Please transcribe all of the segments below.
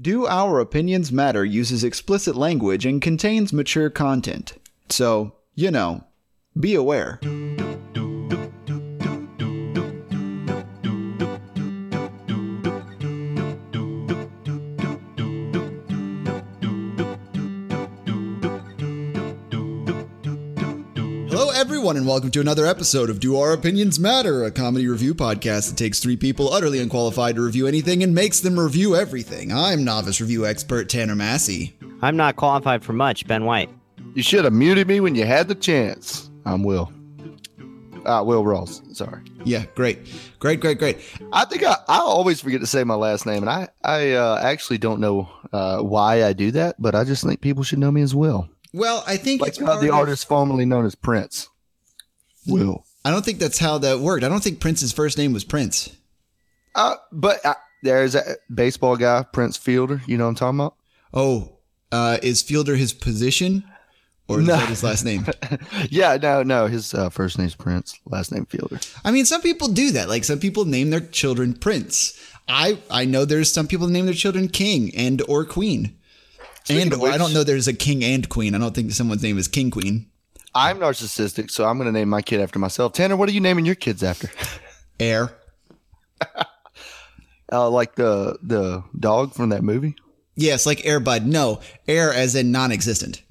Do Our Opinions Matter uses explicit language and contains mature content. So, you know, be aware. Everyone, and welcome to another episode of Do Our Opinions Matter, a comedy review podcast that takes three people utterly unqualified to review anything and makes them review everything. I'm novice review expert Tanner Massey. I'm not qualified for much, Ben White. You should have muted me when you had the chance. I'm Will. Uh, Will Ross. Sorry. Yeah, great. Great, great, great. I think I, I always forget to say my last name, and I, I uh, actually don't know uh, why I do that, but I just think people should know me as Will. Well, I think Like it's uh, part the of- artist formerly known as Prince. Will. I don't think that's how that worked. I don't think Prince's first name was Prince. Uh, but uh, there's a baseball guy, Prince Fielder. You know what I'm talking about? Oh, uh, is Fielder his position, or is No. that his last name? yeah, no, no. His uh, first name's Prince, last name Fielder. I mean, some people do that. Like some people name their children Prince. I I know there's some people that name their children King and or Queen. Speaking and of I don't know there's a king and queen. I don't think someone's name is King Queen. I'm narcissistic, so I'm going to name my kid after myself. Tanner, what are you naming your kids after? Air. Uh, like the the dog from that movie. Yes, like Air Bud. No, air as in non-existent.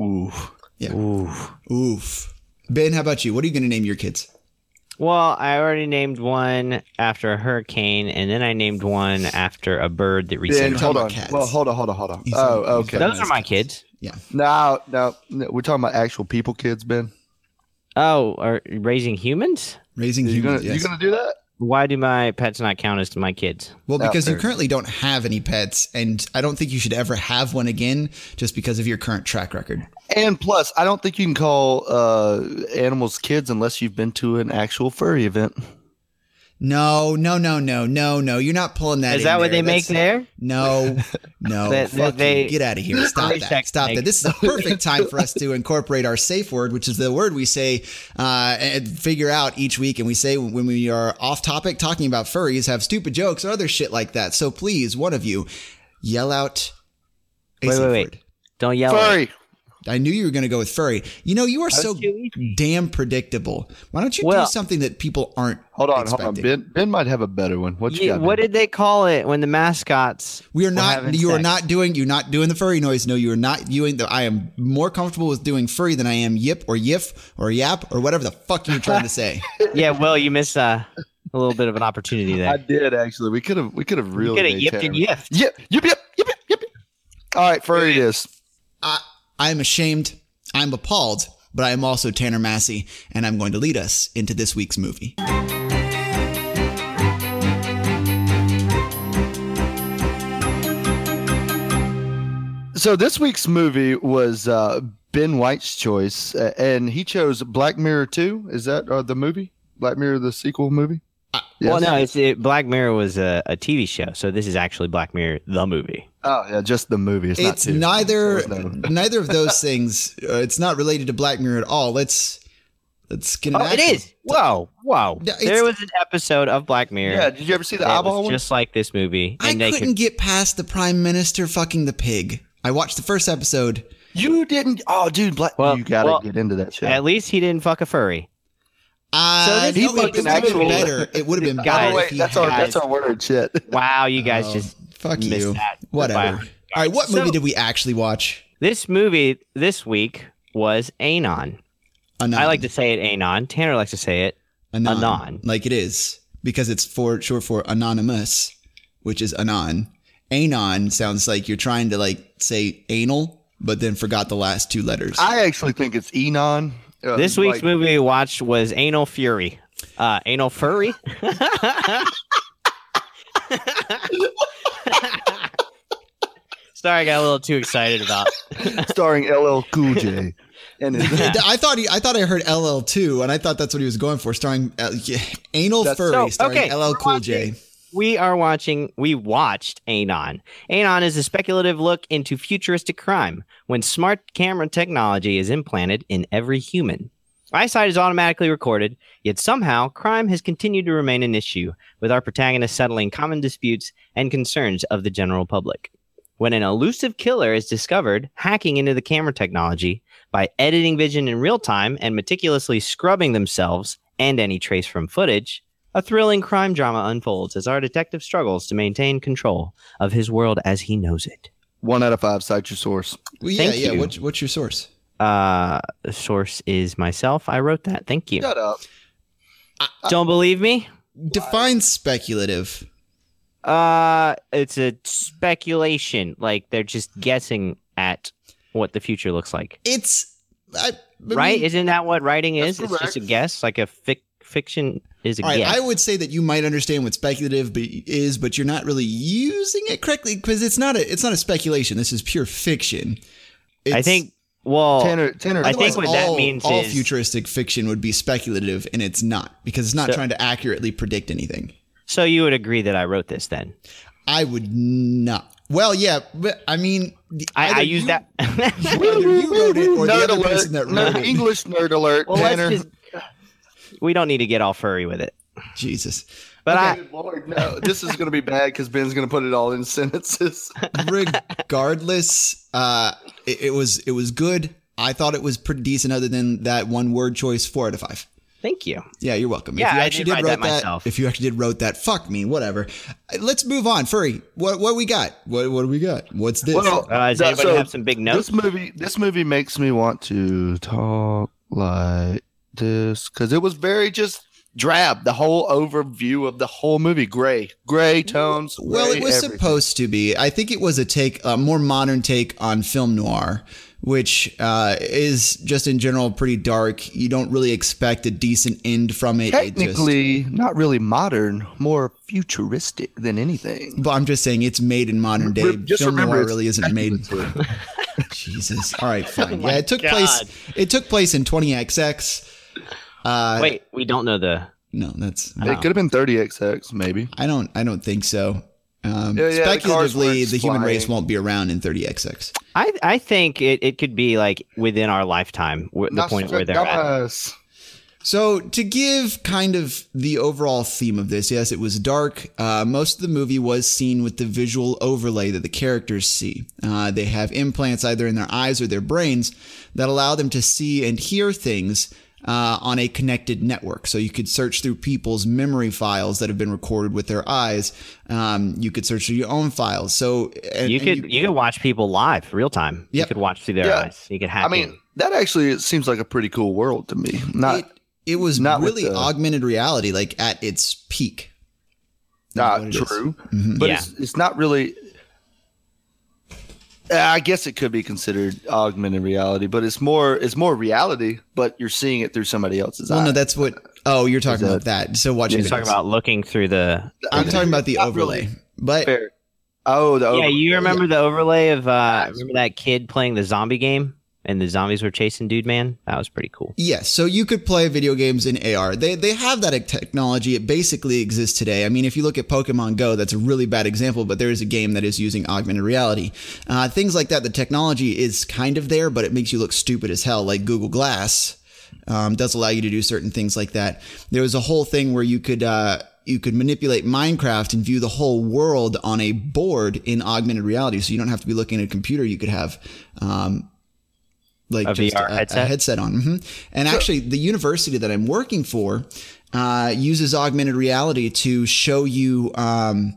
Ooh. Yeah. Ooh. Oof. Ben, how about you? What are you going to name your kids? Well, I already named one after a hurricane, and then I named one after a bird that Ben, recently. hold about on. cats. Well, hold on, hold on, hold on. He's oh, okay. Those are my kids. Yeah. No, no, no, we're talking about actual people, kids. Ben, Oh, are raising humans? Raising you gonna humans. yes. you gonna do that? Why do my pets not count as to my kids? Well, No, because you currently don't have any pets, and I don't think you should ever have one again just because of your current track record. And plus, I don't think you can call uh, animals kids unless you've been to an actual furry event. No, no, no, no, no, no. You're not pulling that. Is in that what there. they make there? No, no. That- fuck they- you. Get out of here. Stop that. sex Stop that. make- This is a perfect time for us to incorporate our safe word, which is the word we say uh, and figure out each week. And we say when we are off topic talking about furries, have stupid jokes or other shit like that. So please, one of you, yell out a Wait, safe wait, wait. word. Don't yell. Furry. I knew you were going to go with furry. You know, you are so damn predictable. Why don't you Well- do something that people aren't Hold on, expecting? hold on. Ben Ben might have a better one. What you Yeah, got? what did they call it when the mascots? We are not. having You are not doing. You're not doing the furry noise. No, you are not doing the. I am more comfortable with doing furry than I am yip or yiff or yap or whatever the fuck you're trying to say. Yeah, well, you missed uh, a little bit of an opportunity there. I did actually. We could have we could have really could have made yipped and yiffed. Yip yip yip yip yip yip. All right, furry it is. I, I'm ashamed. I'm appalled. But I am also Tanner Massey, and I'm going to lead us into this week's movie. So this week's movie was uh, Ben White's choice, and he chose Black Mirror Two. Is that uh, the movie? Black Mirror, the sequel movie? Well, no, it's it, Black Mirror was a, a TV show, so this is actually Black Mirror, the movie. Oh yeah, just the movie. It's, It's not neither no- neither of those things. Uh, it's not related to Black Mirror at all. Let's let's get. An Oh, it actual- is. Whoa, whoa! Yeah, it's- there was an episode of Black Mirror. Yeah, did you ever see the that eyeball one? just like this movie, I they couldn't could. get past the prime minister fucking the pig. I watched the first episode. You didn't. Oh, dude, Black. Well- you gotta well, get into that shit. At least he didn't fuck a furry. Uh, So this no, is it, like would have been better. It would have been By better. Guys, if he that's our that's our word shit. Wow, you guys Oh, just fuck missed you. that. Whatever. Wow. All right, what movie So- did we actually watch? This movie this week was Anon. Anon. I like to say it Anon. Tanner likes to say it. Anon, Anon. like it is because it's for short for anonymous, which is anon. Anon sounds like you're trying to like say anal, but then forgot the last two letters. I actually think it's Enon. Uh, This week's like- movie we watched was Anal Fury. Uh, Anal Furry. Sorry, I got a little too excited about. starring LL Cool J. And his, I thought he, I thought I heard LL two, and I thought that's what he was going for, starring uh, yeah, anal That's- furry, So, starring okay, LL we're Cool J. We are watching. We watched Anon. Anon is a speculative look into futuristic crime when smart camera technology is implanted in every human. Eyesight is automatically recorded, yet somehow crime has continued to remain an issue, with our protagonist settling common disputes and concerns of the general public. When an elusive killer is discovered hacking into the camera technology by editing vision in real time and meticulously scrubbing themselves and any trace from footage, a thrilling crime drama unfolds as our detective struggles to maintain control of his world as he knows it. One out of five. Cite your source. Well, yeah, Thank yeah. you. What's, what's your source? Uh, source is myself. I wrote that. Thank you. Shut up. Don't believe me? Define speculative. Uh, it's a speculation. Like they're just guessing at what the future looks like. It's I, I right? mean, Isn't that what writing is? That's It's just a guess. Like a fic- fiction is a all right, guess. I would say that you might understand what speculative be- is, but you're not really using it correctly because it's not a it's not a speculation. This is pure fiction. I think. Well, Tanner, Tanner. I think otherwise what that all- means all is- futuristic fiction would be speculative, and it's not because it's not So- trying to accurately predict anything. so you would agree that I wrote this then? I would not. Well, yeah, but I mean, I, I use you- that. You wrote it or the other alert. person that Nerd- it. English nerd alert. well, Tanner. let's just. We don't need to get all furry with it. Jesus. But I, Lord, no. This is going to be bad because Ben's going to put it all in sentences. regardless, uh, it, it was it was good. I thought it was pretty decent, other than that one word choice. Four out of five. thank you. Yeah, you're welcome. Yeah, if you I actually did write wrote that myself. if you actually did wrote that, fuck me, whatever. Uh, Let's move on. Furry, what what we got? What what do we got? What's this? Well, Uh, does that- anybody so have some big notes? This movie, this movie makes me want to talk like this because it was very just drab. The whole overview of the whole movie, gray, gray tones. well, it was everything. supposed to be. I think it was a take, a more modern take on film noir, which uh, is just in general pretty dark. You don't really expect a decent end from it. It just- Technically, not really modern, more futuristic than anything. But I'm just saying it's made in modern day. Re- just Film remember, noir really isn't made. speculative. Jesus. All right, fine. Oh yeah, it took God. place. It took place in 20XX. Uh, Wait, we don't know the. no, that's. It could have been 30xx, maybe. I don't. I don't think so. Um, Yeah, yeah, speculatively, weren't the human race won't be around in 30XX. I I think it, it could be like within our lifetime, wh- the point where they're at. Nostradamus. So, to give kind of the overall theme of this, yes, it was dark. Uh, most of the movie was seen with the visual overlay that the characters see. Uh, they have implants either in their eyes or their brains that allow them to see and hear things uh, on a connected network. So, you could search through people's memory files that have been recorded with their eyes. Um, you could search through your own files. So, and, You and could you, could watch people live, real time. You could watch through their Yeah. eyes. You could hack. I mean, that actually seems like a pretty cool world to me. Not it, it was not really the- augmented reality, like at its peak. Not what it is. true, Mhm. but Yeah. it's it's not really. Uh, I guess it could be considered augmented reality, but it's more it's more reality, but you're seeing it through somebody else's Well, eyes. no, that's what. Oh, you're talking Is about that. So watching. you're talking about looking through the. I'm talking about the overlay. really. But fair. Oh, the Yeah, you remember the overlay of uh That's- remember that kid playing the zombie game and the zombies were chasing Dude Man? That was pretty cool. yes, so you could play video games in AR. They they have that technology. It basically exists today. I mean, if you look at Pokemon Go, that's a really bad example, but there is a game that is using augmented reality. Uh, things like that. The technology is kind of there, but it makes you look stupid as hell, like Google Glass. Um, does allow you to do certain things like that. There was a whole thing where you could uh, you could manipulate Minecraft and view the whole world on a board in augmented reality. So you don't have to be looking at a computer. You could have um, like A just VR a, headset? a headset on. hmm And actually, the university that I'm working for uh, uses augmented reality to show you. Um,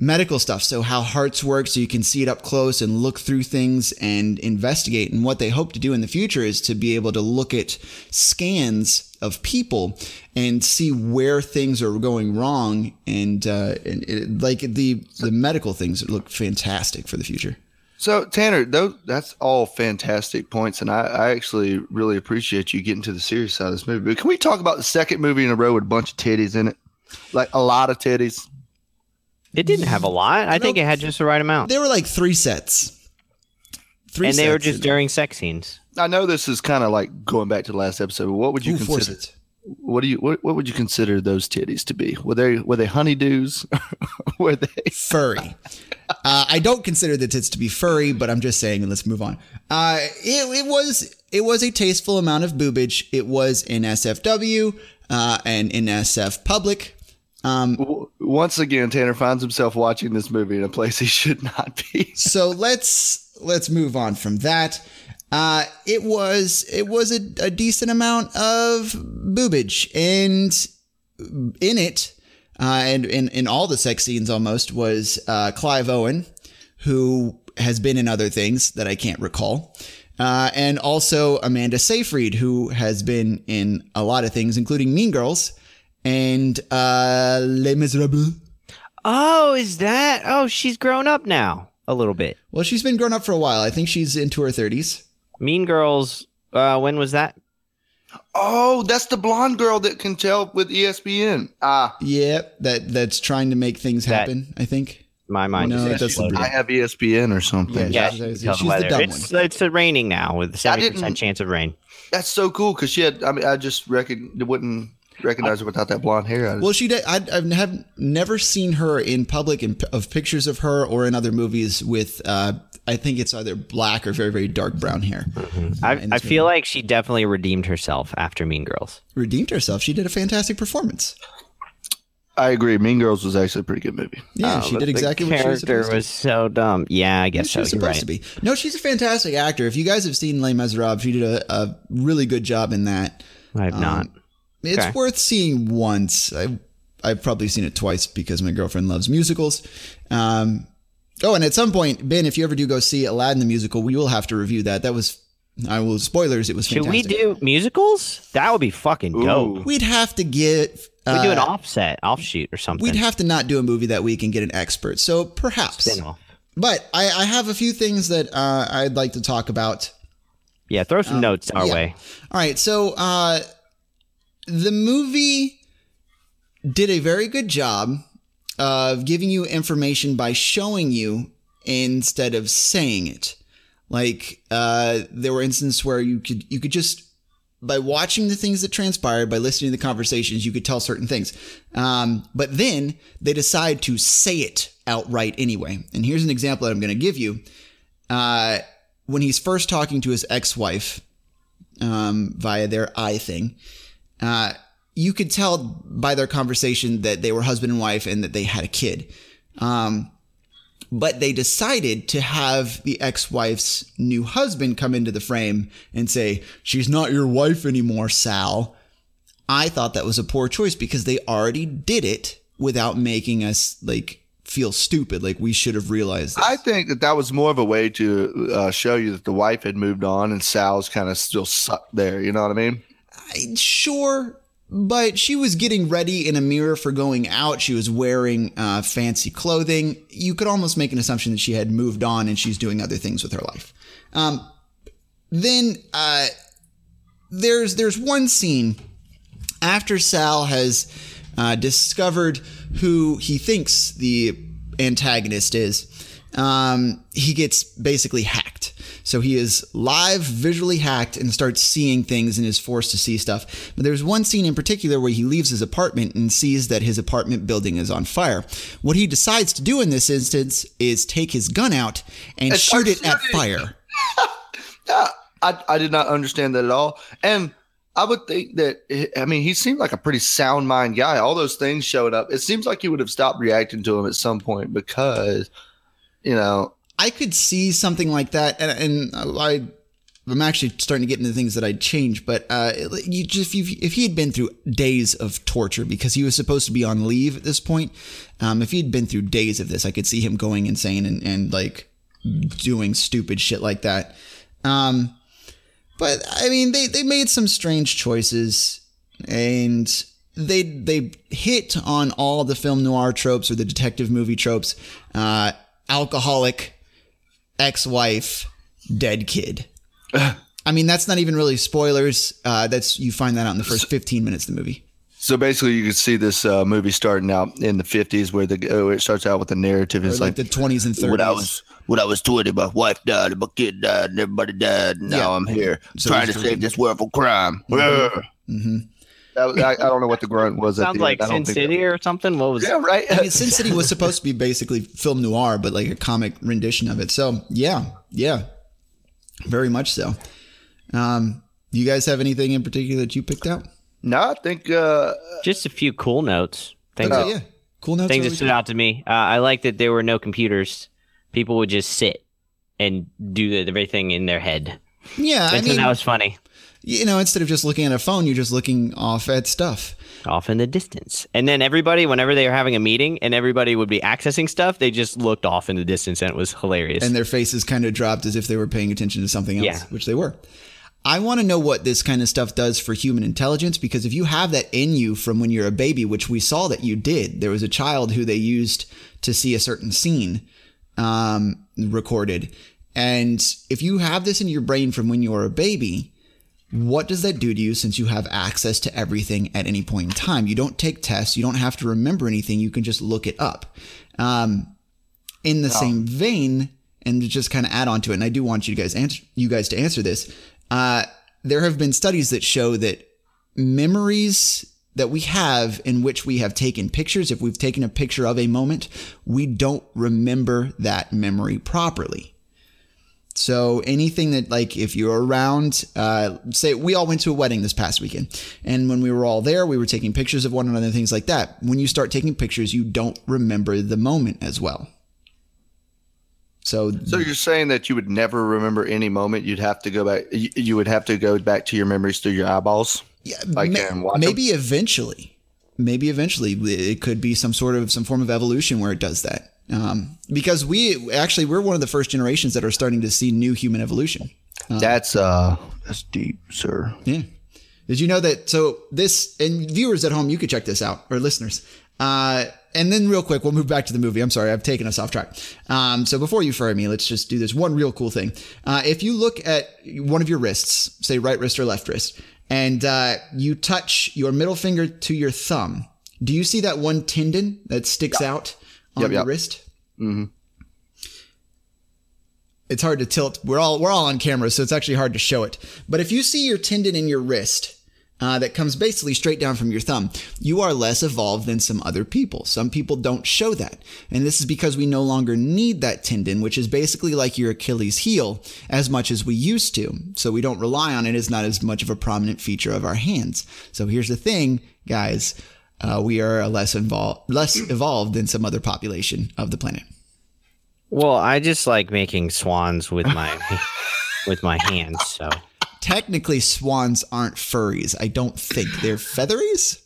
medical stuff. So how hearts work, so you can see it up close and look through things and investigate. And what they hope to do in the future is to be able to look at scans of people and see where things are going wrong. And, uh, and it, like the the medical things look fantastic for the future. So Tanner, those that's all fantastic points, and I, I actually really appreciate you getting to the serious side of this movie. But can we talk about the second movie in a row with a bunch of titties in it, like a lot of titties? It didn't have a lot. I think it had just the right amount. There were like three sets. Three And they were just in- during sex scenes. I know this is kind of like going back to the last episode. But what would you Ooh, four consider? What do you what, what would you consider those titties to be? Were they were they honeydews? were they? furry. Uh, I don't consider the tits to be furry, but I'm just saying. Let's move on. Uh, it, it was it was a tasteful amount of boobage. It was in SFW uh, and in SF Public. Um, Once again, Tanner finds himself watching this movie in a place he should not be. so let's let's move on from that. Uh, it was it was a, a decent amount of boobage, and in it, uh, and in in all the sex scenes almost was uh, Clive Owen, who has been in other things that I can't recall. Uh, and also Amanda Seyfried, who has been in a lot of things, including Mean Girls and uh, Les Miserables. Oh, is that? Oh, she's grown up now a little bit. Well, she's been grown up for a while. I think she's into her 30s. Mean Girls. Uh, when was that? Oh, that's the blonde girl that can tell with ESPN. Ah, Yeah, that that's trying to make things That- happen. I think. My mind. No, just it doesn't exploded. bring- I have ESPN or something. Yeah, Yeah, she's- she can she's the the dumb it's, it's raining now with a seventy percent chance of rain. That's so cool because she had. I mean, I just reckon it wouldn't recognize her without that blonde hair. I Well, she did. I, I have never seen her in public in, of pictures of her or in other movies with. Uh, I think it's either black or very very dark brown hair. Mm-hmm. Uh, I, in I this feel like she definitely redeemed herself after Mean Girls. Redeemed herself. She did a fantastic performance. I agree. Mean Girls was actually a pretty good movie. Yeah, Oh, she did exactly what she was character supposed to. was so dumb. Yeah, I guess she so. was supposed right. to be. No, she's a fantastic actor. If you guys have seen Les Miserables, she did a, a really good job in that. I have um, not. It's Okay. worth seeing once. I, I've probably seen it twice because my girlfriend loves musicals. Um, oh, and at some point, Ben, if you ever do go see Aladdin the musical, we will have to review that. That was, I will spoilers. It was Should fantastic. we do musicals? That would be fucking dope. We'd have to get. We Uh, do an offset, offshoot, or something. we'd have to not do a movie that week and get an expert. So perhaps. spin off. But I, I have a few things that uh, I'd like to talk about. Yeah, throw some notes our Um, yeah. way. All right, so uh, the movie did a very good job of giving you information by showing you instead of saying it. Like uh, there were instances where you could you could just by watching the things that transpired, by listening to the conversations, you could tell certain things. Um, but then they decide to say it outright anyway. And here's an example that I'm going to give you. Uh, when he's first talking to his ex-wife, um, via their eye thing. Uh, you could tell by their conversation that they were husband and wife and that they had a kid. Um, but they decided to have the ex-wife's new husband come into the frame and say, "She's not your wife anymore, Sal." I thought that was a poor choice because they already did it without making us like feel stupid, like we should have realized. This. I think that that was more of a way to uh, show you that the wife had moved on and Sal's kind of still sucked there. You know what I mean? Sure, but she was getting ready in a mirror for going out. She was wearing uh, fancy clothing. You could almost make an assumption that she had moved on and she's doing other things with her life. Um, then uh, there's there's one scene after Sal has uh, discovered who he thinks the antagonist is. Um, he gets basically hacked. So he is live visually hacked and starts seeing things and is forced to see stuff. But there's one scene in particular where he leaves his apartment and sees that his apartment building is on fire. What he decides to do in this instance is take his gun out and And shoot it at fire. Yeah, I, I did not understand that at all. And I would think that, I mean, he seemed like a pretty sound mind guy. All those things showed up. It seems like you would have stopped reacting to him at some point because, you know, I could see something like that, and, and I, I'm actually starting to get into things that I'd change. But uh, you just if, you, if he had been through days of torture because he was supposed to be on leave at this point, um, if he had been through days of this, I could see him going insane and, and like doing stupid shit like that. Um, but I mean, they they made some strange choices, and they they hit on all the film noir tropes or the detective movie tropes. Uh, alcoholic, ex-wife, dead kid. I mean, that's not even really spoilers. Uh, that's you find that out in the first 15 minutes of the movie. so basically you can see this uh, movie starting out in the 50s where the oh, it starts out with the narrative. It's like like, the 20s and 30s. when I was when I was 20, my wife died, my kid died, and everybody died. And now Yeah. I'm here So trying to save this world from crime. hmm That was- I, I don't know what the grunt was. at Sounds the like end. Sin don't City or something. What was Yeah, right. I mean, Sin City was supposed to be basically film noir, but like a comic rendition of it. So yeah, yeah, very much so. Um, do you guys have anything in particular that you picked out? No, I think uh, Just a few cool notes. Things, Okay, yeah, cool notes. things that stood out to me. Uh, I like that there were no computers. People would just sit and do everything in their head. Yeah, I I mean, that was funny. You know, instead of just looking at a phone, you're just looking off at stuff. Off in the distance. And then everybody, whenever they were having a meeting and everybody would be accessing stuff, they just looked off in the distance and it was hilarious. and their faces kind of dropped as if they were paying attention to something else, Yeah. which they were. I want to know what this kind of stuff does for human intelligence because if you have that in you from when you're a baby, which we saw that you did, there was a child who they used to see a certain scene um, recorded. And if you have this in your brain from when you were a baby, what does that do to you since you have access to everything at any point in time? You don't take tests, you don't have to remember anything, you can just look it up. Um, in the same vein, and to just kind of add on to it, and I do want you guys answer, you guys to answer this. Uh, there have been studies that show that memories that we have in which we have taken pictures, if we've taken a picture of a moment, we don't remember that memory properly. So anything that like if you're around, uh, say we all went to a wedding this past weekend, and when we were all there, we were taking pictures of one another things like that. When you start taking pictures, you don't remember the moment as well. So, So you're saying that you would never remember any moment. You'd have to go back. You, you would have to go back to your memories through your eyeballs. yeah, like, ma- watch 'em? maybe eventually, maybe eventually it could be some sort of some form of evolution where it does that. Um, because we actually we're one of the first generations that are starting to see new human evolution. That's uh, that's deep, sir. Yeah. Did you know that? So this and viewers at home, you could check this out, or listeners. Uh, and then real quick, we'll move back to the movie. I'm sorry, I've taken us off track. Um, so before you fire me, let's just do this one real cool thing. Uh, if you look at one of your wrists, say right wrist or left wrist, and uh, you touch your middle finger to your thumb, do you see that one tendon that sticks out on Yep, your yep. wrist? Mm-hmm. It's hard to tilt. We're all we're all on camera, so it's actually hard to show it. But if you see your tendon in your wrist uh, that comes basically straight down from your thumb, you are less evolved than some other people. Some people don't show that, and this is because we no longer need that tendon, which is basically like your Achilles heel, as much as we used to. So we don't rely on it It's not as much of a prominent feature of our hands. So here's the thing, guys. Uh, we are less involved, less evolved than some other population of the planet. well, I just like making swans with my with my hands. So technically swans aren't furries. I don't think they're featheries.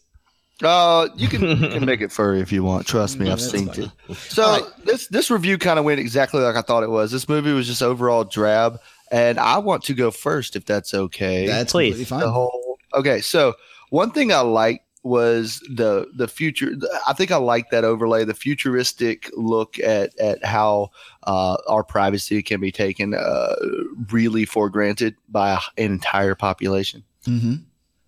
Uh, you can you can make it furry if you want. Trust me, I've seen fine. it. So this this review kind of went exactly like I thought it was. This movie was just overall drab, and I want to go first if that's okay. That's Please. completely fine. the whole okay. So one thing I liked was the the future. I think I like that overlay, the futuristic look at at how uh, our privacy can be taken uh, really for granted by an entire population. hmm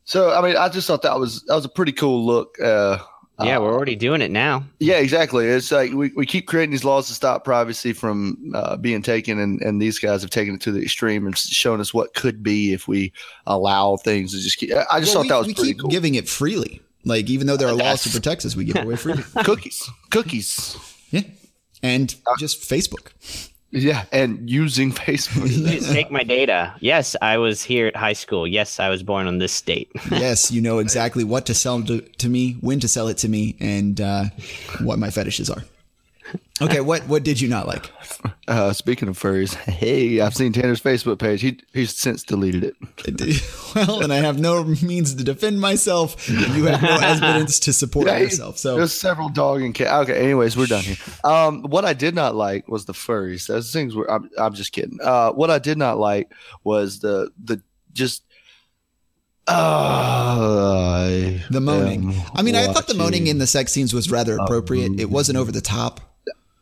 So I mean, I just thought that was that was a pretty cool look. Uh, yeah, uh, we're already doing it now. yeah, exactly. It's like we, we keep creating these laws to stop privacy from uh, being taken, and, and these guys have taken it to the extreme and shown us what could be if we allow things to just keep. I just Well, thought we, that was we pretty keep cool. giving it freely. Like even though there are laws to protect us, we give away freely. cookies, cookies. Yeah, and just Facebook. Yeah, and using Facebook. Please take my data. Yes, I was here at high school. Yes, I was born on this state. yes, you know exactly what to sell to, to me, when to sell it to me, and uh, what my fetishes are. Okay, what what did you not like? Uh, speaking of furries, hey, I've seen Tanner's Facebook page. He he's since deleted it. Well, and I have no means to defend myself. You have no evidence to support Yeah, yourself. So There's several dog and cat. Okay, anyways, we're done here. Um, what I did not like was the furries. Those things were. I'm, I'm just kidding. Uh, what I did not like was the the just. Uh, the moaning. I mean, I thought the moaning in the sex scenes was rather appropriate. It wasn't over the top.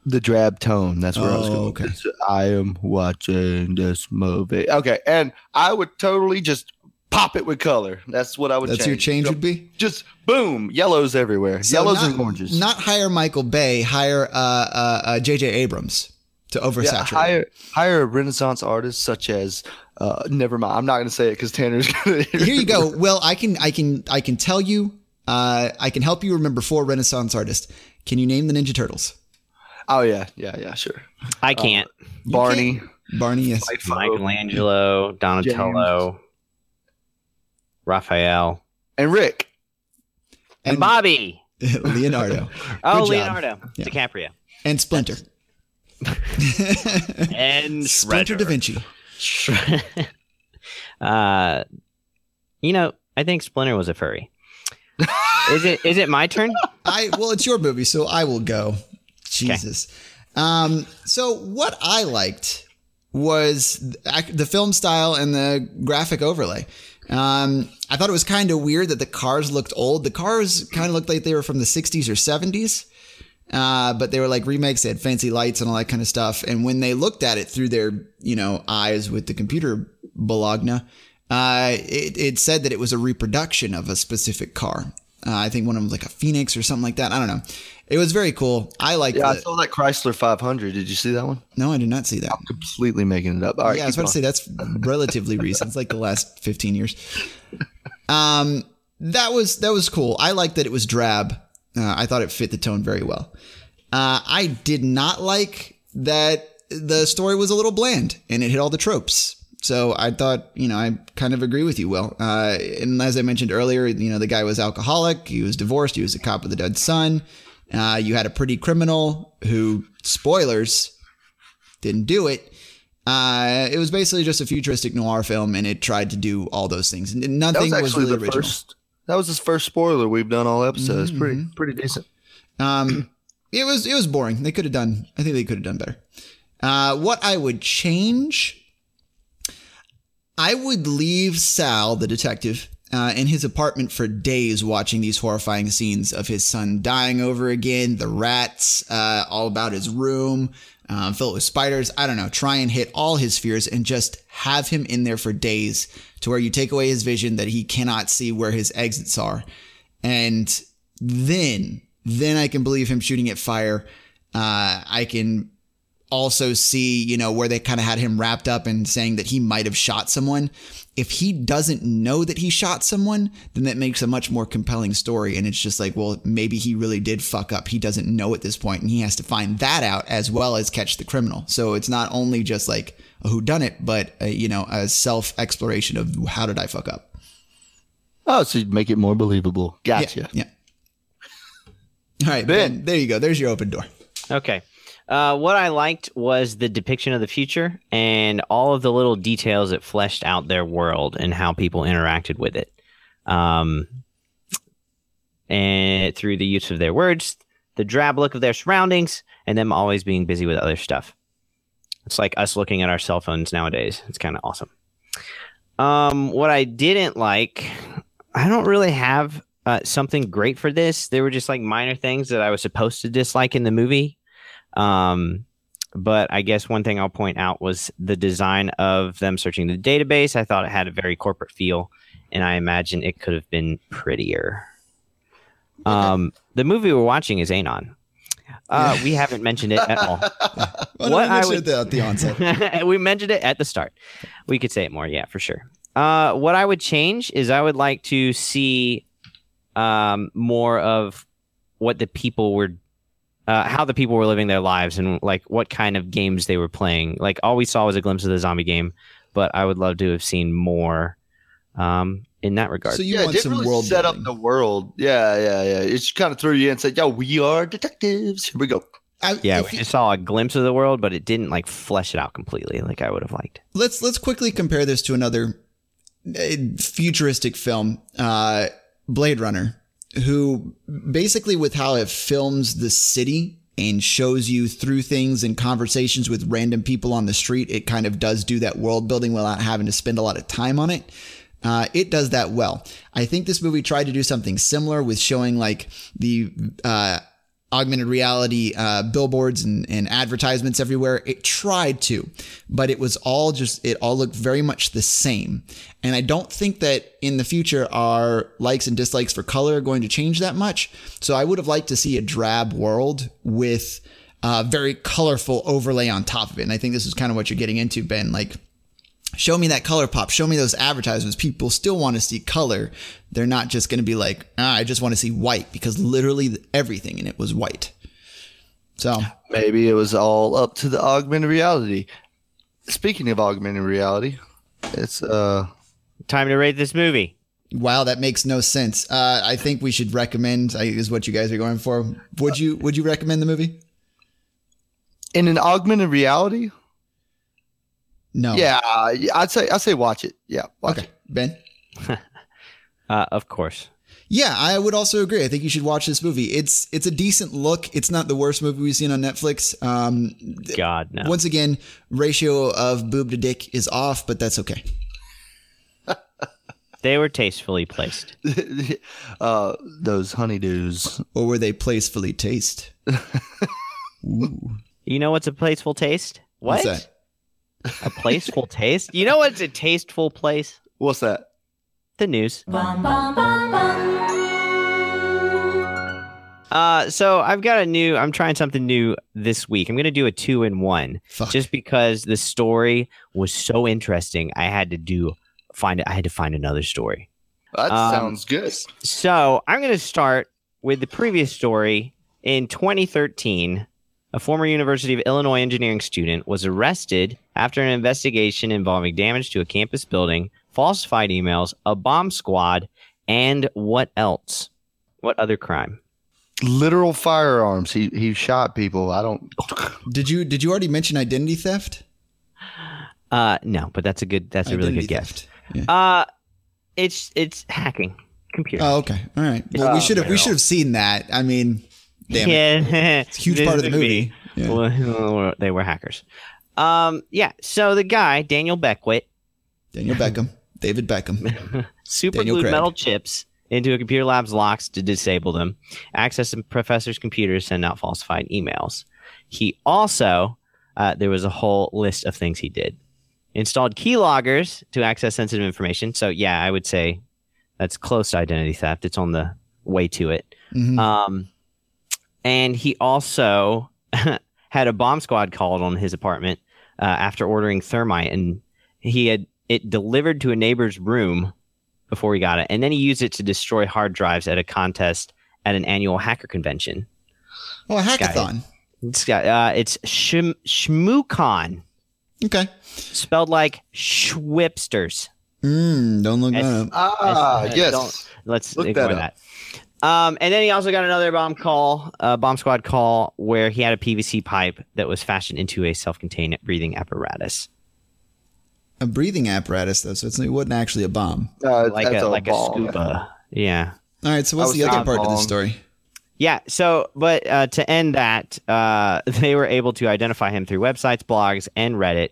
The drab tone. That's where I was Oh, going. okay. I am watching this movie. Okay, and I would totally just pop it with color. That's what I would. That's your change So would be. just boom, yellows everywhere, So yellows not, and oranges. Not hire Michael Bay, hire uh, uh, uh, J.J. Abrams to yeah, oversaturate. hire hire a Renaissance artist such as. Uh, never mind. I'm not going to say it because Tanner's going to. Here you go. Well, I can, I can, I can tell you. Uh, I can help you remember four Renaissance artists. Can you name the Ninja Turtles? Oh yeah, yeah, yeah, sure. I can't. Barney, Barney, yes. Michelangelo, Donatello, Raphael, and Rick. and, Bobby. Leonardo, Oh, job. Leonardo Yeah. DiCaprio. and Splinter. And Splinter Da Shredder. Vinci. uh, you know, I think Splinter was a furry. is it? Is it my turn? I well, it's your movie, so I will go. Jesus. Um, so what I liked was the the film style and the graphic overlay. Um, I thought it was kind of weird that the cars looked old. The cars kind of looked like they were from the 60s or 70s. Uh, but they were like remakes. They had fancy lights and all that kind of stuff. And when they looked at it through their, you know, eyes with the computer bologna, uh, it, it said that it was a reproduction of a specific car. Uh, I think one of them was like a Phoenix or something like that. I don't know. It was very cool. I like Yeah, I saw that Chrysler 500. Did you see that one? No, I did not see that. I'm completely making it up. All right, yeah, I was about to say that's relatively recent. It's like the last 15 years. Um, that was that was cool. I liked that it was drab. Uh, I thought it fit the tone very well. Uh, I did not like that the story was a little bland and it hit all the tropes. So I thought, you know, I kind of agree with you, Will. Uh, and as I mentioned earlier, you know, the guy was alcoholic. He was divorced. He was a cop with a dead son. Uh, you had a pretty criminal who, spoilers, didn't do it. Uh, it was basically just a futuristic noir film, and it tried to do all those things. And That nothing was was, actually really the original. first. That was his first spoiler we've done all episodes. Pretty Mm-hmm. pretty decent. Um, it was it was boring. They could have done. I think they could have done better. Uh, what I would change, I would leave Sal, the detective, uh, in his apartment for days, watching these horrifying scenes of his son dying over again, the rats, uh, all about his room, um, filled with spiders. I don't know. Try and hit all his fears and just have him in there for days, to where you take away his vision that he cannot see where his exits are, and then then I can believe him shooting at fire. Uh, I can also see, you know, where they kind of had him wrapped up and saying that he might have shot someone. If he doesn't know that he shot someone, then that makes a much more compelling story. And it's just like, well, maybe he really did fuck up. He doesn't know at this point, and he has to find that out as well as catch the criminal. So it's not only just like a who done it, but a, you know, a self exploration of how did I fuck up. Oh, so you'd make it more believable. Gotcha. Yeah. All right, Ben. ben. There you go. There's your open door. Okay. Uh, what I liked was the depiction of the future and all of the little details that fleshed out their world and how people interacted with it. Um, and through the use of their words, the drab look of their surroundings, and them always being busy with other stuff. It's like us looking at our cell phones nowadays. It's kind of awesome. Um, what I didn't like, I don't really have uh, something great for this. There were just like minor things that I was supposed to dislike in the movie. Um, but I guess one thing I'll point out was the design of them searching the database. I thought it had a very corporate feel, and I imagine it could have been prettier. Um, the movie we're watching is Anon. Uh, We haven't mentioned it at all. Well, What I would- at the onset. we mentioned it at the start. We could say it more, yeah, for sure. Uh, what I would change is I would like to see um, more of what the people were, uh, how the people were living their lives, and like what kind of games they were playing. Like all we saw was a glimpse of the zombie game, but I would love to have seen more um, in that regard. So you yeah, it want didn't some really world set building. up the world. Yeah, yeah, yeah. It just kind of threw you in and said, "Yo, we are detectives. Here we go." I- yeah, we you- just saw a glimpse of the world, but it didn't like flesh it out completely, like I would have liked. let's let's quickly compare this to another uh, futuristic film, uh, Blade Runner, who basically with how it films the city and shows you through things and conversations with random people on the street, it kind of does do that world building without having to spend a lot of time on it. Uh, it does that well. I think this movie tried to do something similar with showing like the uh, augmented reality uh, billboards and, and advertisements everywhere. It tried to, but it was all just, it all looked very much the same. And I don't think that in the future our likes and dislikes for color are going to change that much. So I would have liked to see a drab world with a very colorful overlay on top of it. And I think this is kind of what you're getting into, Ben. Like, show me that color pop show me those advertisements people still want to see color they're not just going to be like ah, i just want to see white because literally everything in it was white so Maybe it was all up to the augmented reality. Speaking of augmented reality, it's uh Time to rate this movie. Wow, that makes no sense. Uh, I think we should recommend. I- Is what you guys are going for. Would you Would you recommend the movie? In an augmented reality, No. yeah, I'd say I'd say watch it. Yeah, watch Okay, it. Ben. Uh, of course. Yeah, I would also agree. I think you should watch this movie. It's it's a decent look. It's not the worst movie we've seen on Netflix. Um, God no. Once again, ratio of boob to dick is off, but that's okay. They were tastefully placed. uh, those honeydews. Or were they placefully taste? Ooh, You know what's a placeful taste? What? what's that? A placeful taste? You know what's a tasteful place? What's that? The news. Uh, so I've got a new. I'm trying something new this week. I'm going to do a two in one, Fuck. just because the story was so interesting. I had to do find it. I had to find another story. That Um, sounds good. So I'm going to start with the previous story. In 2013, a former University of Illinois engineering student was arrested after an investigation involving damage to a campus building, falsified emails, a bomb squad, and what else? What other crime? Literal firearms. He he shot people. I don't. Did you Did you already mention identity theft? Uh, no, but that's a good. That's a really good guess. theft. Yeah. Uh, it's it's hacking computer. Oh, okay. All right. Well, we Oh, should have we should have seen that. I mean, damn it. yeah, It's a huge part of the movie. Yeah. Well, they were hackers. Um, yeah. So the guy Daniel Beckwitt Daniel Beckham, David Beckham. super Daniel glued Craig. metal chips into a computer lab's locks to disable them, access the professor's computer, send out falsified emails. He also, uh, there was a whole list of things he did. Installed keyloggers to access sensitive information. So yeah, I would say that's close to identity theft. It's on the way to it. Mhm. Um, and he also had a bomb squad called on his apartment uh, after ordering thermite, and he had it delivered to a neighbor's room before he got it, and then he used it to destroy hard drives at a contest at an annual hacker convention. Oh, a guy. hackathon. It's got uh, it's Shm- ShmooCon, Okay. spelled like Schwipsters. Mm, don't look Yes. that up. Ah, That's- yes. don't- Let's Look ignore that that. Up. Um, and then he also got another bomb call, uh, bomb squad call, where he had a PVC pipe that was fashioned into a self-contained breathing apparatus, A breathing apparatus, though, so it's, it wasn't actually a bomb. Uh, like that's a like ball. a scuba. Yeah, All right. So what's the other thinking part of the story? yeah. So, but uh, to end that, uh, they were able to identify him through websites, blogs, and Reddit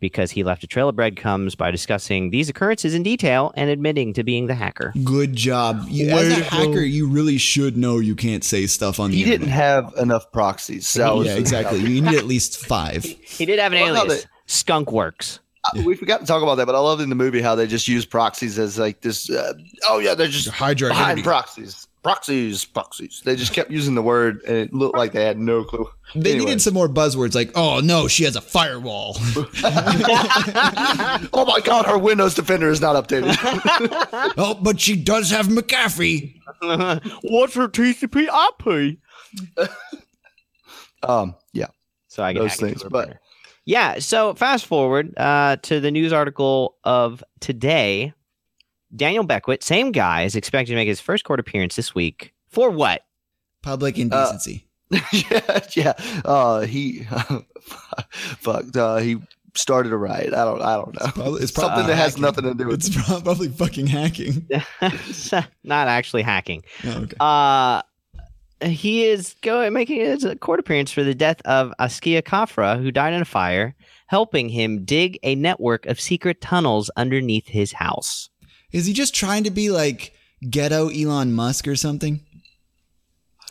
because he left a trail of breadcrumbs by discussing these occurrences in detail and admitting to being the hacker. Good job. You, as a to go. hacker, you really should know you can't say stuff on the He didn't internet. have enough proxies. That was yeah, exactly. You need at least five. He did have an Well, no, alias, Skunkworks. Uh, We forgot to talk about that, but I love in the movie how they just use proxies as like this. Uh, oh yeah, they're just Hide your behind identity. proxies, proxies, proxies. They just kept using the word, and it looked like they had no clue. They Anyway. needed some more buzzwords like, oh no, she has a firewall. Oh my God, her Windows Defender is not updated. oh, but she does have McAfee. What's her TCP IP? um, yeah, So I can Those things, her but- printer. yeah. So fast forward uh, to the news article of today. Daniel Beckwitt, same guy, is expected to make his first court appearance this week. For what? Public indecency. yeah, yeah. Uh, he fucked. Uh, he started a riot. I don't. I don't know. Probably- it's Something probably that has hacking. nothing to do with. It's probably fucking hacking. Not actually hacking. Oh, okay. Uh, he is going making his court appearance for the death of Askia Khafra, who died in a fire, helping him dig a network of secret tunnels underneath his house. Is he just trying to be like ghetto Elon Musk or something?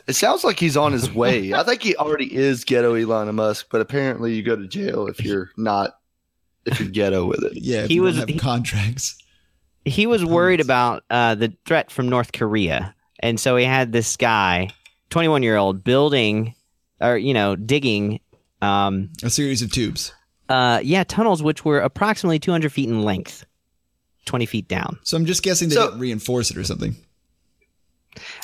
It sounds like he's on his way. I think he already is ghetto Elon Musk, but apparently you go to jail if you're not if you're ghetto with it. Yeah, if He you was- don't have he- contracts. He was worried about uh, the threat from North Korea, and so he had this guy, twenty-one year old, building or you know digging, um, A series of tubes. uh, yeah, tunnels which were approximately two hundred feet in length, twenty feet down. So I'm just guessing they So- didn't reinforce it or something.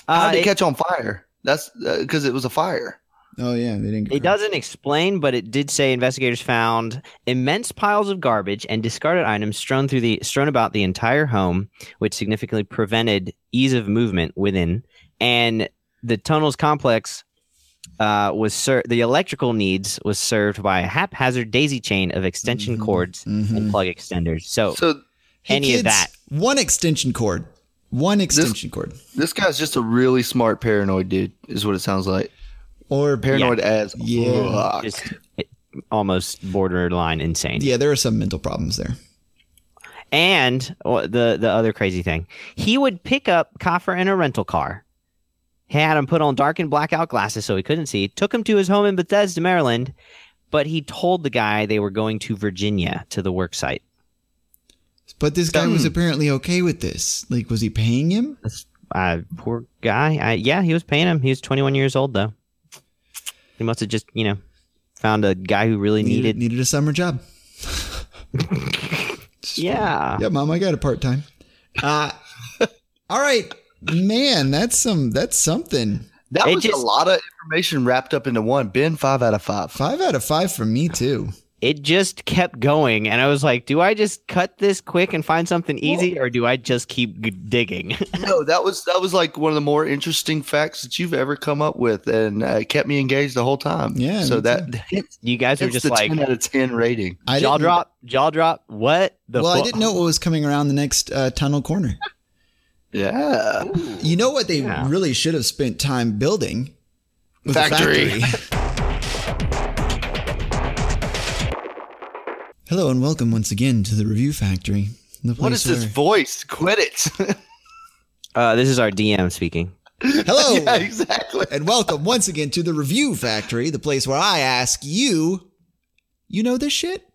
How Uh, did it it- catch on fire? That's because it was a fire. Oh yeah, they didn't. Get It doesn't explain, but it did say investigators found immense piles of garbage and discarded items strewn through the strewn about the entire home, which significantly prevented ease of movement within. And the tunnels complex uh, was ser- the electrical needs was served by a haphazard daisy chain of extension Mhm. cords Mhm. and plug extenders. So, So Hey, any of that. One extension cord. One extension cord. this guy's just a really smart paranoid dude, is what it sounds like. Or Paranoid as Yeah. fuck. just it- almost borderline insane. yeah, there are some mental problems there. And well, the the other crazy thing, he would pick up Khafra in a rental car. He had him put on dark and blackout glasses so he couldn't see. Took him to his home in Bethesda, Maryland, but he told the guy they were going to Virginia to the work site. But this guy was Hmm. apparently okay with this. Like, was he paying him? Uh, poor guy. I, yeah, he was paying him. He was 21 years old though. He must have just you know found a guy who really Needed, needed. needed a summer job. Yeah. Yeah, mom, I got a part time. Uh, all right, man, that's some that's something. That It was just- a lot of information wrapped up into one. Ben, five out of five. Five out of five for me too. It just kept going, and I was like, "Do I just cut this quick and find something easy, or do I just keep g- digging?" no, that was that was like one of the more interesting facts that you've ever come up with, and uh, kept me engaged the whole time. Yeah, So me that hits, you guys were just the like ten out of ten rating. I jaw drop, jaw drop. What the? well, I didn't know what was coming around the next uh, tunnel corner. Yeah. You know what they Yeah. really should have spent time building? Was a Factory. factory. Hello and welcome once again to the Review Factory. The What is place this voice? Quit it. Uh, this is our DM speaking. Hello yeah, exactly. and welcome once again to the Review Factory, the place where I ask you, you know this shit?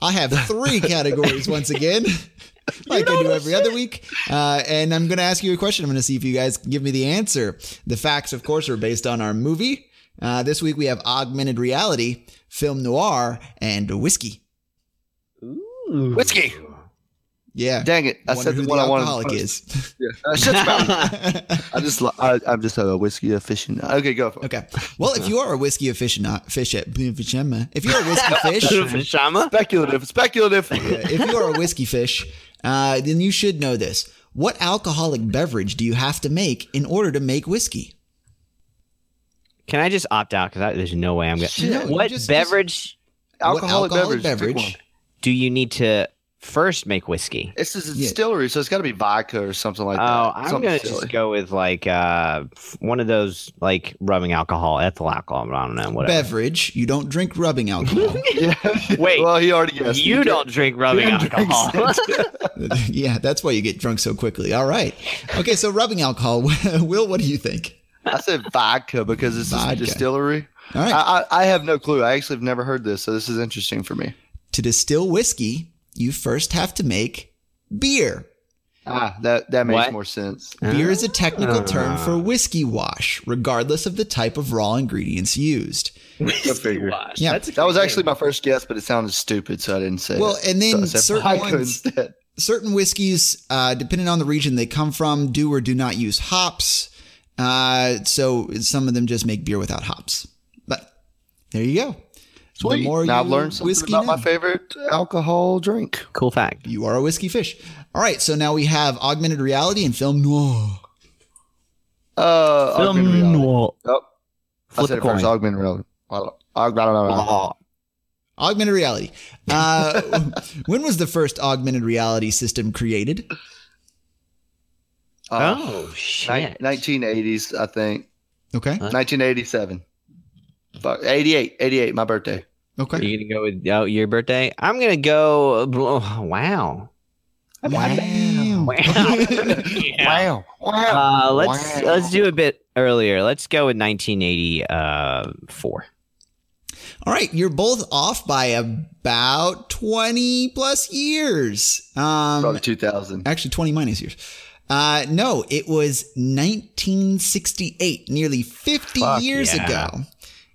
I have three categories once again, like I do every other week. Uh, and I'm going to ask you a question. I'm going to see if you guys can give me the answer. The facts, of course, are based on our movie. Uh, this week we have augmented reality, film noir, and whiskey. Whiskey. Yeah. Dang it! I Wonder said who the the one I wanted. alcoholic to is. Yeah. Uh, shut your. I just, li- I, I'm just a whiskey aficionado. Okay, go for it. okay. Well, if you are a whiskey aficionado, fish at, if you're a whiskey fish, Shama. Speculative, speculative. if you are a whiskey fish, uh, then you should know this. What alcoholic beverage do you have to make in order to make whiskey? Can I just opt out? Because there's no way I'm going. to what just- beverage alcoholic, what alcoholic beverage. beverage? One. do you need to first make whiskey? This is a Yeah. distillery, so it's got to be vodka or something like Oh, that. I'm Something gonna silly. just go with like uh, one of those like rubbing alcohol, ethyl alcohol. I don't know, whatever. Beverage. You don't drink rubbing alcohol. Yeah. Wait, well, he already guessed. you He don't drink rubbing alcohol. yeah, that's why you get drunk so quickly. All right. Okay, so rubbing alcohol. Will, what do you think? I said vodka because it's a distillery. All right. I, I, I have no clue. I actually have never heard this, so this is interesting for me. To distill whiskey, you first have to make beer. Ah, that that makes What? more sense. Beer is a technical term Ah. for whiskey wash, regardless of the type of raw ingredients used. figure. Yeah. That was actually my first guess, but it sounded stupid, so I didn't say. Well, it. Well, and then so certain ones- certain whiskeys, uh, depending on the region they come from, do or do not use hops. Uh, so some of them just make beer without hops. But there you go. Sweet. The more now I've you learned something whiskey about know. my favorite alcohol drink. Cool fact. You are a whiskey fish. All right, so now we have augmented reality and film noir. Uh, augmented reality. noir. Oh, I Flip said it first. coin. Augmented reality. Augmented reality. Augmented reality. Uh, when was the first augmented reality system created? Uh, Oh ni- shit! 1980s, I think. Okay. 1987. Fuck, 88. 88, my birthday. Okay. You gonna go with oh, your birthday? I'm gonna go. Oh, wow. Wow. Wow. Wow. Wow. Uh, let's Wow. let's do a bit earlier. Let's go with 1984. All right, you're both off by about 20 plus years. Um, Probably 2000. actually 20 minus years. Uh, no, it was 1968, nearly 50 Fuck years yeah. ago.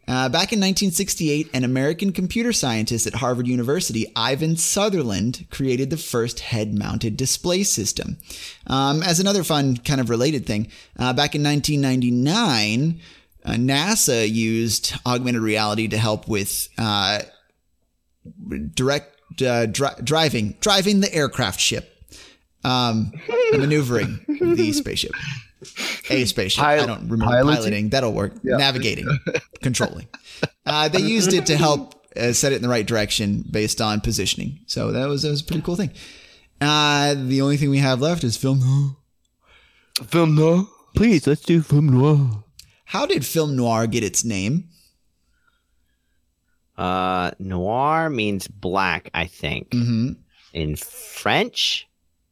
Uh, back in 1968, an American computer scientist at Harvard University, Ivan Sutherland, created the first head mounted display system. Um, as another fun, kind of related thing, uh, back in 1999, uh, NASA used augmented reality to help with uh, direct uh, dri- driving, driving the aircraft ship, um, maneuvering the spaceship. A spaceship. I don't remember piloting? piloting. That'll work. Navigating, controlling. Uh, they used it to help uh, set it in the right direction based on positioning. So that was that was a pretty cool thing. Uh, the only thing we have left is film. Noir. Film noir, Please, let's do film noir. How did film noir get its name? Uh, noir means black, I think. Mm-hmm. In French,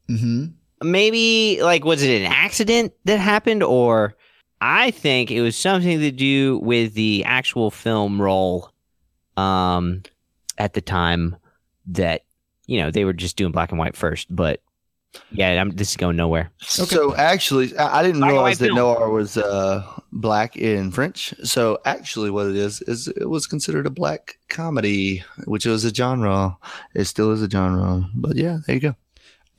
Mm-hmm. Maybe like was it an accident that happened, or I think it was something to do with the actual film roll, um, at the time that you know they were just doing black and white first, but yeah, I'm, this is going nowhere. So actually, I, I didn't Black realize that film. noir was uh, black in French. So actually, what it is is it was considered a black comedy, which was a genre. It still is a genre. But yeah, there you go.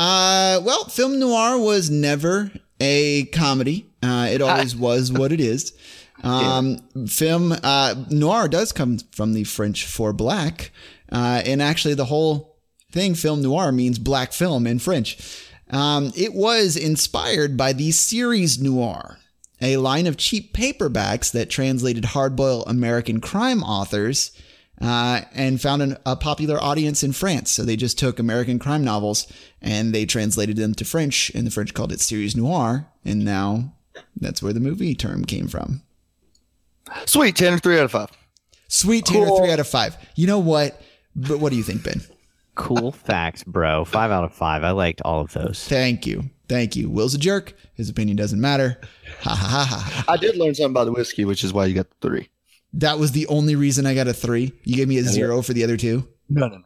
Uh, well, film noir was never a comedy. Uh, it always was what it is. Um, film uh, noir does come from the French for black, uh, and actually the whole thing, film noir, means black film in French. Um, it was inspired by the series noir, a line of cheap paperbacks that translated hardboiled American crime authors uh, and found an, a popular audience in France. So they just took American crime novels and they translated them to French, and the French called it series noir, and now that's where the movie term came from. Sweet, Tanner, three out of five. Sweet Tanner, Cool. three out of five. You know what? But what do you think, Ben? Cool facts, bro. Five out of five. I liked all of those. Thank you. Thank you. Will's a jerk. His opinion doesn't matter. Ha ha ha ha. I did learn something about the whiskey, which is why you got the three. That was the only reason I got a three. You gave me a zero for the other two. No, no,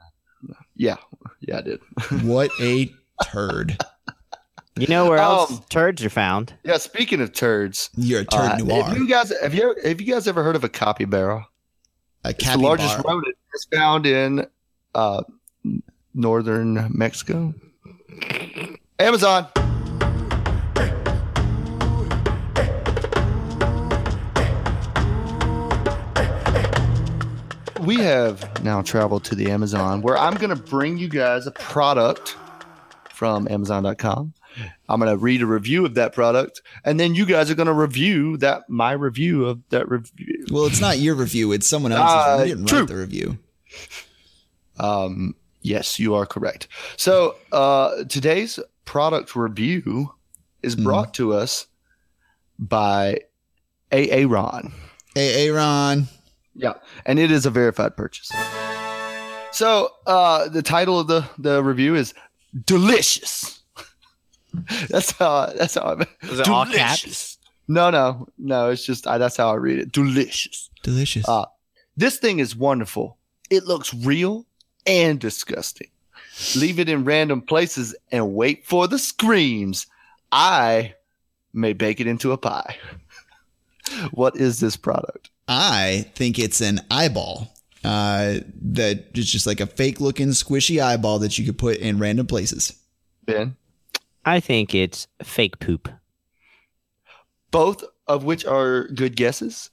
no. Yeah, yeah, I did. What a turd. You know where else Um, turds are found? yeah, speaking of turds, You're a turd uh, noir. Have you guys have you have you guys ever heard of a capybara? a It's the largest capybara. rodent. It's found in uh, northern Mexico. Amazon. We have now traveled to the Amazon where I'm going to bring you guys a product from Amazon.com. I'm going to read a review of that product, and then you guys are going to review that my review of that review. Well, it's not your review. It's someone else's. Uh, you didn't true. write the review. Um, yes, you are correct. So uh, today's product review is Mhm. brought to us by Aaron. Aaron. Yeah, and it is a verified purchase. So uh, the title of the the review is delicious. that's how that's how I'm. Was it all caps? No, no, no. It's just I, that's how I read it. Delicious. Delicious. Uh, This thing is wonderful. It looks real and disgusting. Leave it in random places and wait for the screams. I may bake it into a pie. what is this product? I think it's an eyeball. Uh, that is just like a fake looking squishy eyeball that you could put in random places. Ben? I think it's fake poop. Both of which are good guesses.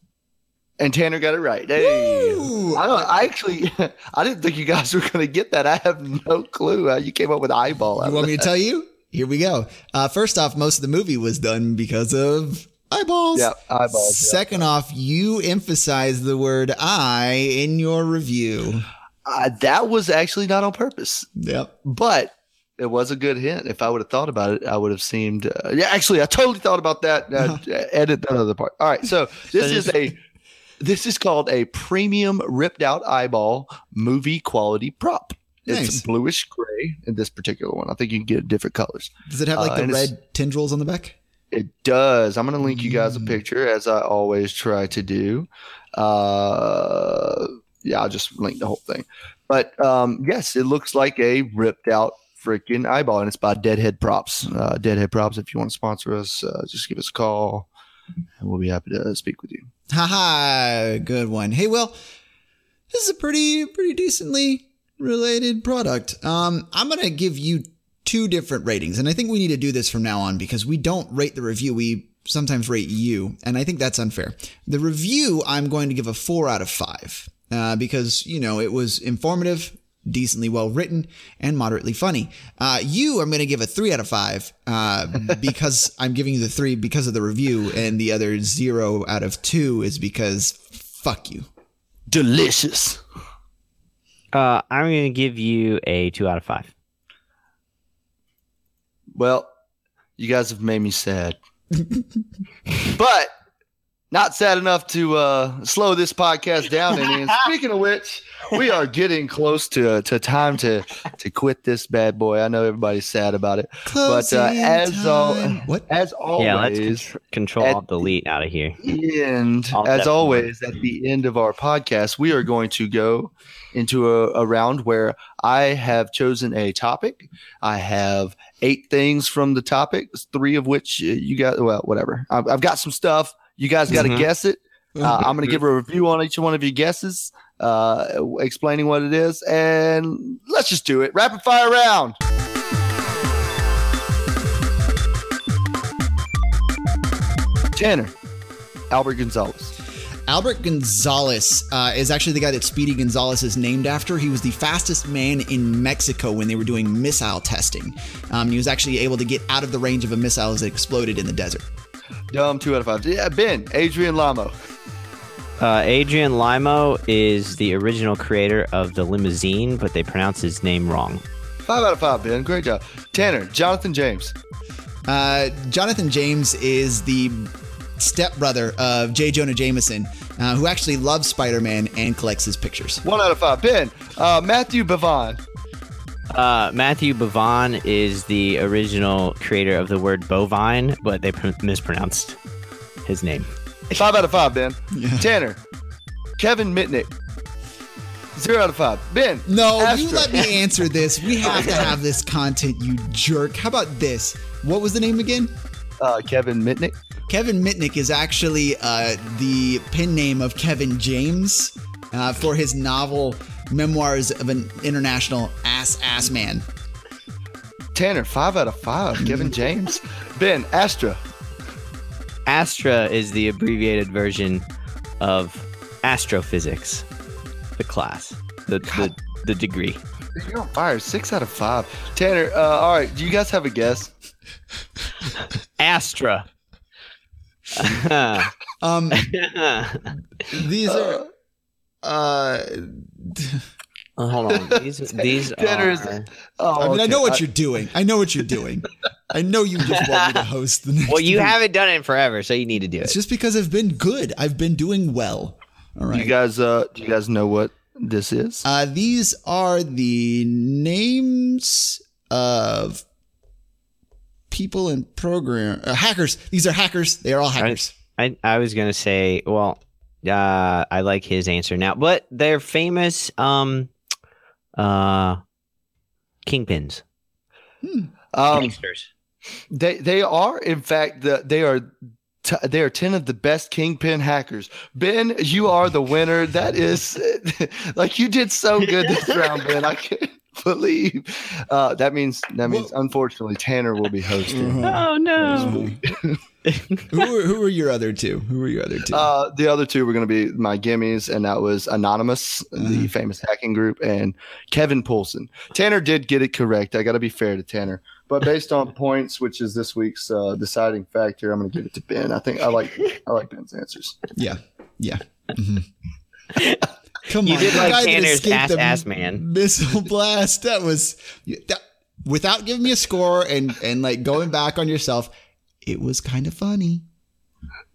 And Tanner got it right. Hey. Woo! I, don't, I actually, I didn't think you guys were going to get that. I have no clue how you came up with eyeball. You want me that. to tell you? Here we go. Uh, first off, most of the movie was done because of eyeballs. Yeah, eyeballs. yeah. Second off, you emphasize the word "I" in your review. Uh, that was actually not on purpose. Yep. but it was a good hint. If I would have thought about it, I would have seemed. Uh, yeah, actually, I totally thought about that. Uh, edit that other part. All right, so this is a. This is called a premium ripped out eyeball movie quality prop. It's Nice. bluish gray in this particular one. I think you can get different colors. Does it have like Uh, the red tendrils on the back? It does. I'm going to link you guys a Mm. picture as I always try to do. Uh, yeah, I'll just link the whole thing. But um, yes, it looks like a ripped out freaking eyeball, and it's by Deadhead Props. Uh, Deadhead Props. If you want to sponsor us, uh, just give us a call, and we'll be happy to speak with you. Haha, good one. Hey, well, this is a pretty pretty decently related product. Um, I'm gonna give you two different ratings, and I think we need to do this from now on because we don't rate the review. We sometimes rate you, and I think that's unfair. The review, I'm going to give a four out of five uh, because you know it was informative, decently well written, and moderately funny. Uh, you, I'm going to give a three out of five uh, because I'm giving you the three because of the review, and the other zero out of two is because fuck you. Delicious. Uh, I'm going to give you a two out of five. Well, you guys have made me sad. but not sad enough to uh, slow this podcast down any. And speaking of which, we are getting close to to time to to quit this bad boy. I know everybody's sad about it, but uh, as all what? as yeah, let's always, contr- control at alt delete out of here. And as always, at the end of our podcast, we are going to go into a, a round where I have chosen a topic. I have eight things from the topic, three of which uh, you got. Well, whatever. I've, I've got some stuff. You guys got to Mhm. guess it. Uh, I'm going to give a review on each one of your guesses, uh, explaining what it is, and let's just do it. Rapid fire round. Tanner, Albert Gonzalez. Albert Gonzalez uh, is actually the guy that Speedy Gonzalez is named after. He was the fastest man in Mexico when they were doing missile testing. Um, he was actually able to get out of the range of a missile as it exploded in the desert. Dumb, two out of five. Yeah, Ben, Adrian Lamo. Uh, Adrian Limo is the original creator of the limousine, but they pronounce his name wrong. Five out of five, Ben. Great job. Tanner, Jonathan James. Uh, Jonathan James is the stepbrother of J. Jonah Jameson, uh, who actually loves Spider Man and collects his pictures. One out of five. Ben, uh, Matthew Bavon. Uh, Matthew Bavon is the original creator of the word bovine, but they pr- mispronounced his name. Five out of five, Ben. Yeah. Tanner, Kevin Mitnick. Zero out of five. Ben. No, you let me answer this. We have to have this content, you jerk. How about this? What was the name again? Uh, Kevin Mitnick. Kevin Mitnick is actually uh, the pen name of Kevin James uh, for his novel Memoirs of an International Ass Ass Man. Tanner, five out of five. Kevin James. Ben, Astra. Astra is the abbreviated version of astrophysics, the class, the the, the degree. You're on fire. Six out of five. Tanner, uh, all right. Do you guys have a guess? Astra. Um, these are. Uh, Hold on. These these Tanner are. Oh, I mean, I know what you're doing. I know what you're doing. I know you just want me to host the next. Well, you week. haven't done it in forever, so you need to do it. It's just because I've been good. I've been doing well. All right. You guys, uh, do you guys know what this is? Uh, these are the names of people and program uh, hackers. These are hackers. They are all hackers. I I was gonna say, well, uh, I like his answer now, but they're famous um, uh, kingpins, Um, gangsters. They they are in fact the they are t- they are ten of the best kingpin hackers. Ben, you are the winner. That is like you did so good this round, Ben. I can't believe uh, that means that means unfortunately Tanner will be hosting. Uh-huh. Oh no! who, are, who are your other two? Who are your other two? Uh, the other two were going to be my gimmies, and that was Anonymous, Uh-huh. the famous hacking group, and Kevin Poulsen. Tanner did get it correct. I got to be fair to Tanner, but based on points, which is this week's uh, deciding factor, I'm going to give it to Ben. I think I like I like Ben's answers. yeah, yeah. Mhm. Come You on, did the like Tanner's ass the ass man. Missile blast. That was that, without giving me a score and and like going back on yourself. It was kind of funny.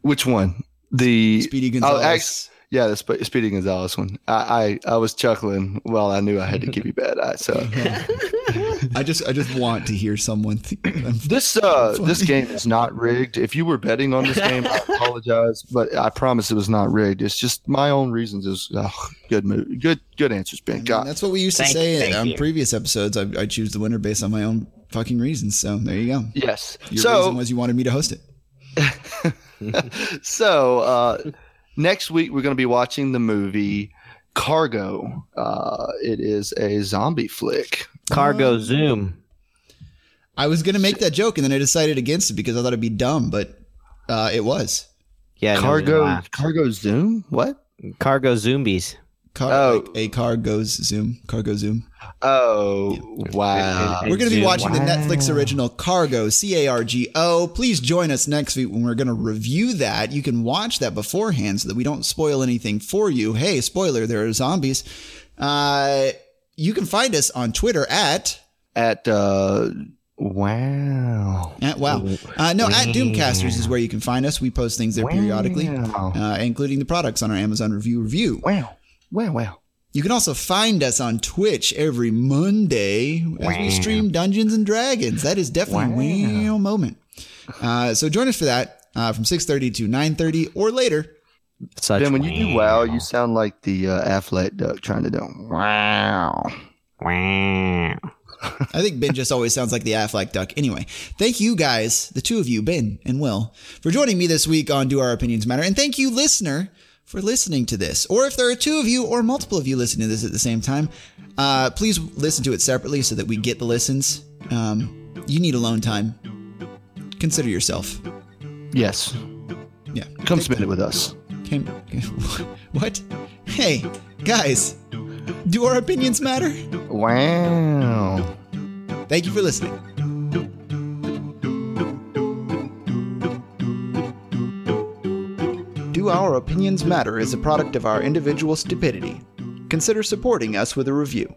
Which one? The Speedy Gonzalez. Oh, ex- yeah, the Sp- Speedy Gonzalez one. I, I I was chuckling Well, I knew I had to give you bad eye. So I just I just want to hear someone. Think this uh Funny. this game is not rigged. If you were betting on this game, I apologize, but I promise it was not rigged. It's just my own reasons. Is oh, good move, good good answers, Ben. I mean, God, that's what we used to Thank- say thank on you. previous episodes. I, I choose the winner based on my own fucking reasons. So there you go. yes. Your so reason was you wanted me to host it. so uh, next week we're going to be watching the movie Cargo. Uh, it is a zombie flick. Cargo Zoom. I was gonna make that joke and then I decided against it because I thought it'd be dumb. But Uh, it was Yeah, Cargo. Cargo Zoom? What? cargo zombies. car. Oh. Like a car goes zoom. Cargo zoom. Oh wow. We're going to be Zoom. watching the Netflix original Cargo, C A R G O. Please join us next week when we're going to review that. You can watch that beforehand so that we don't spoil anything for you. Hey, spoiler, there are zombies. Uh, you can find us on Twitter at, At uh wow. at wow. Uh, no, at Doomcasters is where you can find us. We post things there periodically, uh, including the products on our Amazon review review. Wow. Wow, wow. You can also find us on Twitch every Monday as we stream Dungeons and Dragons. That is definitely a wow moment. Uh, so join us for that uh, from 6.30 to 9.30 or later. Such Ben, when you do wow, you sound like the uh, Affleck duck trying to do wow. Wow. I think Ben just always sounds like the Affleck duck. Anyway, thank you guys, the two of you, Ben and Will, for joining me this week on Do Our Opinions Matter. And thank you, listener, for listening to this. Or if there are two of you or multiple of you listening to this at the same time, uh, please listen to it separately so that we get the listens. Um, you need alone time. Consider yourself. Yes. Yeah. Come spend it with us. What? Hey, guys, do our opinions matter? Wow. Thank you for listening. Do Our Opinions Matter is a product of our individual stupidity. Consider supporting us with a review.